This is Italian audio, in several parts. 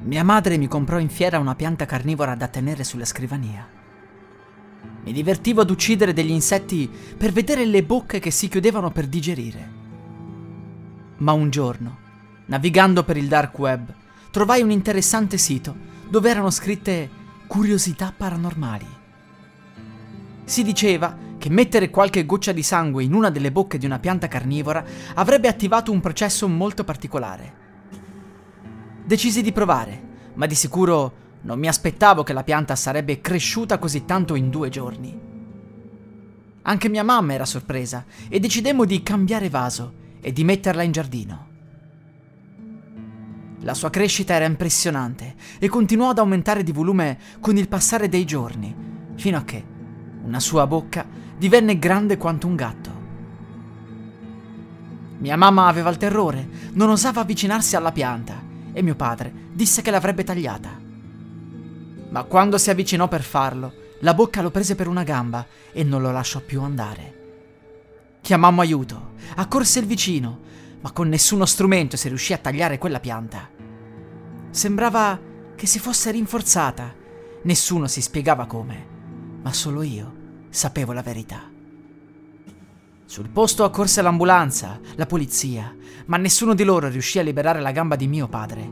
Mia madre mi comprò in fiera una pianta carnivora da tenere sulla scrivania. Mi divertivo ad uccidere degli insetti per vedere le bocche che si chiudevano per digerire. Ma un giorno, navigando per il dark web, trovai un interessante sito dove erano scritte curiosità paranormali. Si diceva che mettere qualche goccia di sangue in una delle bocche di una pianta carnivora avrebbe attivato un processo molto particolare Decisi di provare, ma di sicuro non mi aspettavo che la pianta sarebbe cresciuta così tanto in due giorni. Anche mia mamma era sorpresa e decidemmo di cambiare vaso e di metterla in giardino. La sua crescita era impressionante e continuò ad aumentare di volume con il passare dei giorni, fino a che una sua bocca divenne grande quanto un gatto. Mia mamma aveva il terrore, non osava avvicinarsi alla pianta e mio padre disse che l'avrebbe tagliata. Ma quando si avvicinò per farlo, la bocca lo prese per una gamba e non lo lasciò più andare. Chiamammo aiuto, accorse il vicino, ma con nessuno strumento si riuscì a tagliare quella pianta. Sembrava che si fosse rinforzata. Nessuno si spiegava come, ma solo io sapevo la verità. Sul posto accorse l'ambulanza, la polizia, ma nessuno di loro riuscì a liberare la gamba di mio padre.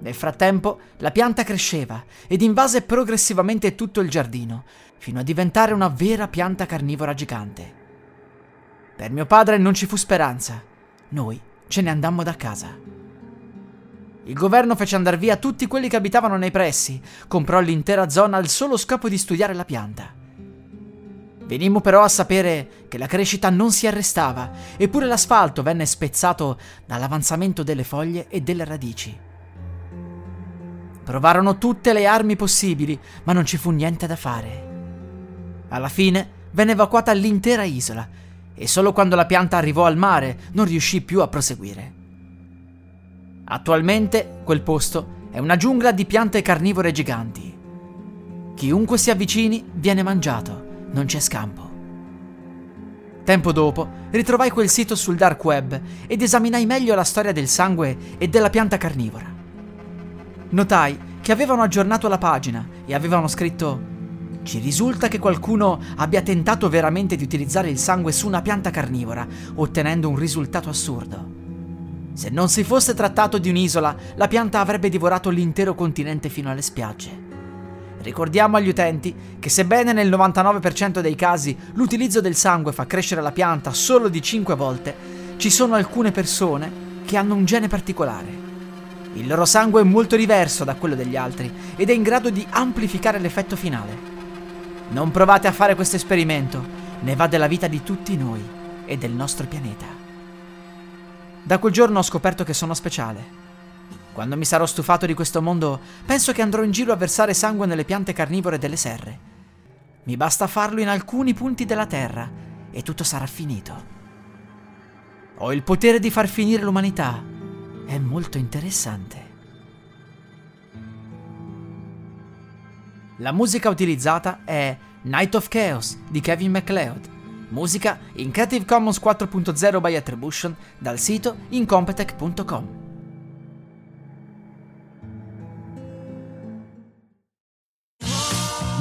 Nel frattempo la pianta cresceva ed invase progressivamente tutto il giardino, fino a diventare una vera pianta carnivora gigante. Per mio padre non ci fu speranza. Noi ce ne andammo da casa. Il governo fece andare via tutti quelli che abitavano nei pressi, comprò l'intera zona al solo scopo di studiare la pianta. Venimmo però a sapere che la crescita non si arrestava, eppure l'asfalto venne spezzato dall'avanzamento delle foglie e delle radici. Provarono tutte le armi possibili, ma non ci fu niente da fare. Alla fine venne evacuata l'intera isola e solo quando la pianta arrivò al mare non riuscì più a proseguire. Attualmente quel posto è una giungla di piante carnivore giganti. Chiunque si avvicini viene mangiato non c'è scampo. Tempo dopo ritrovai quel sito sul dark web ed esaminai meglio la storia del sangue e della pianta carnivora. Notai che avevano aggiornato la pagina e avevano scritto ci risulta che qualcuno abbia tentato veramente di utilizzare il sangue su una pianta carnivora, ottenendo un risultato assurdo. Se non si fosse trattato di un'isola, la pianta avrebbe divorato l'intero continente fino alle spiagge. Ricordiamo agli utenti che sebbene nel 99% dei casi l'utilizzo del sangue fa crescere la pianta solo di 5 volte, ci sono alcune persone che hanno un gene particolare. Il loro sangue è molto diverso da quello degli altri ed è in grado di amplificare l'effetto finale. Non provate a fare questo esperimento, ne va della vita di tutti noi e del nostro pianeta. Da quel giorno ho scoperto che sono speciale quando mi sarò stufato di questo mondo, penso che andrò in giro a versare sangue nelle piante carnivore delle serre. Mi basta farlo in alcuni punti della Terra e tutto sarà finito. Ho il potere di far finire l'umanità. È molto interessante. La musica utilizzata è Night of Chaos di Kevin MacLeod. Musica in Creative Commons 4.0 by Attribution dal sito incompetech.com.